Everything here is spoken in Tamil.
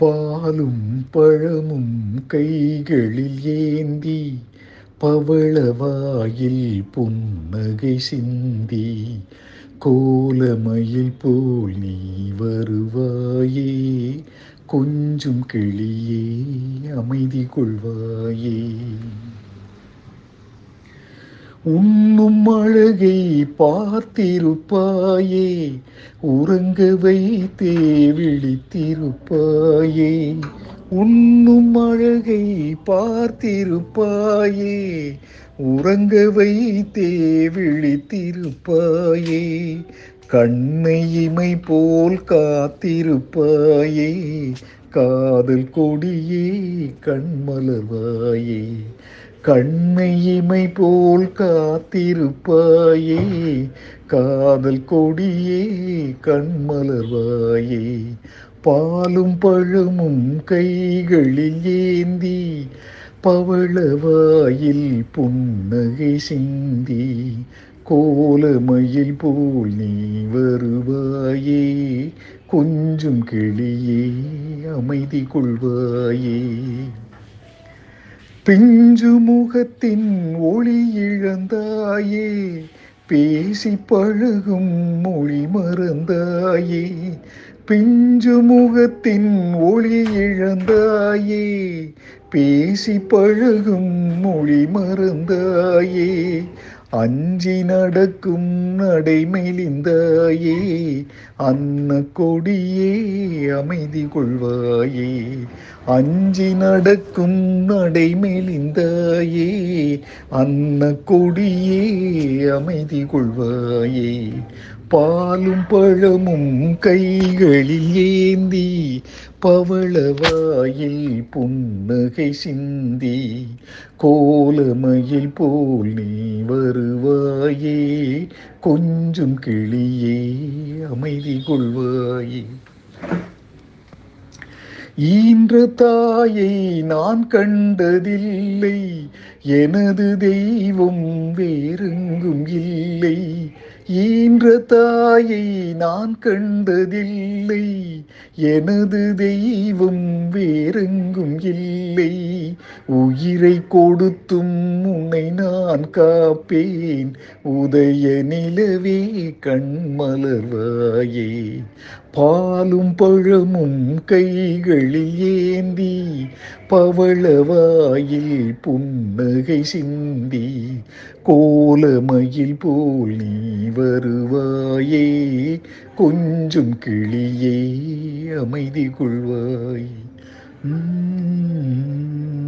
பாலும் பழமும் கைகளில் ஏந்தி பவளவாயில் புன்னகை சிந்தி கோலமயில் போல் நீ வருவாயே கொஞ்சம் கிளியே அமைதி கொள்வாயே. உண்ணும் அழகை பார்த்திருப்பாயே உறங்க வைத்தே விழித்திருப்பாயே உண்ணும் அழகை பார்த்திருப்பாயே உறங்க வைத்தே விழித்திருப்பாயே கண்ணை இமை போல் காத்திருப்பாயே காதல் கொடியே கண்மலர்வாயே கண்ணை போல் காத்திருப்பாயே காதல் கொடியே கண்மலர்வாயே. பாலும் பழமும் கைகளில் ஏந்தி பவளவாயில் புன்னகை சிந்தி கோலமயில் போல் நீ வருவாயே கொஞ்சம் கிளியே அமைதி கொள்வாயே. பிஞ்சு முகத்தின் ஒளி இழந்தாயே பேசி பழகும் மொழி மறந்தாயே பிஞ்சு முகத்தின் ஒளி இழந்தாயே பேசி பழகும் மொழி மறந்தாயே அஞ்சி நடக்கும் நடைமெலிந்தாயே அன்ன கொடியே அமைதி கொள்வாயே. அஞ்சி நடக்கும் நடைமெலிந்தாயே அன்ன கொடியே அமைதி கொள்வாயே. பாலும் பழமும் கைகளில் ஏந்தி பவளவாயில் புன்னகை சிந்தி கோலமயில் போல் நீ வருவாயே கொஞ்சம் கிளியே அமைதி கொள்வாயே. ஈன்ற தாயை நான் கண்டதில்லை எனது தெய்வம் வேறெங்கும் இல்லை ஈன்ற தாயை நான் கண்டதில்லை. எனது தெய்வம் வேறெங்கும் இல்லை. உயிரை கொடுத்தும் நான் காப்பேன். உதய நிலவே கண்மலர்வாயே. பாலும் பழமும் கைகளில் ஏந்தி. பவளவாயில் புன்னகை சிந்தி. கோலமயில் போல் நீ வருவாயே. கொஞ்சம் கிளியே அமைதி கொள்வாய். உம்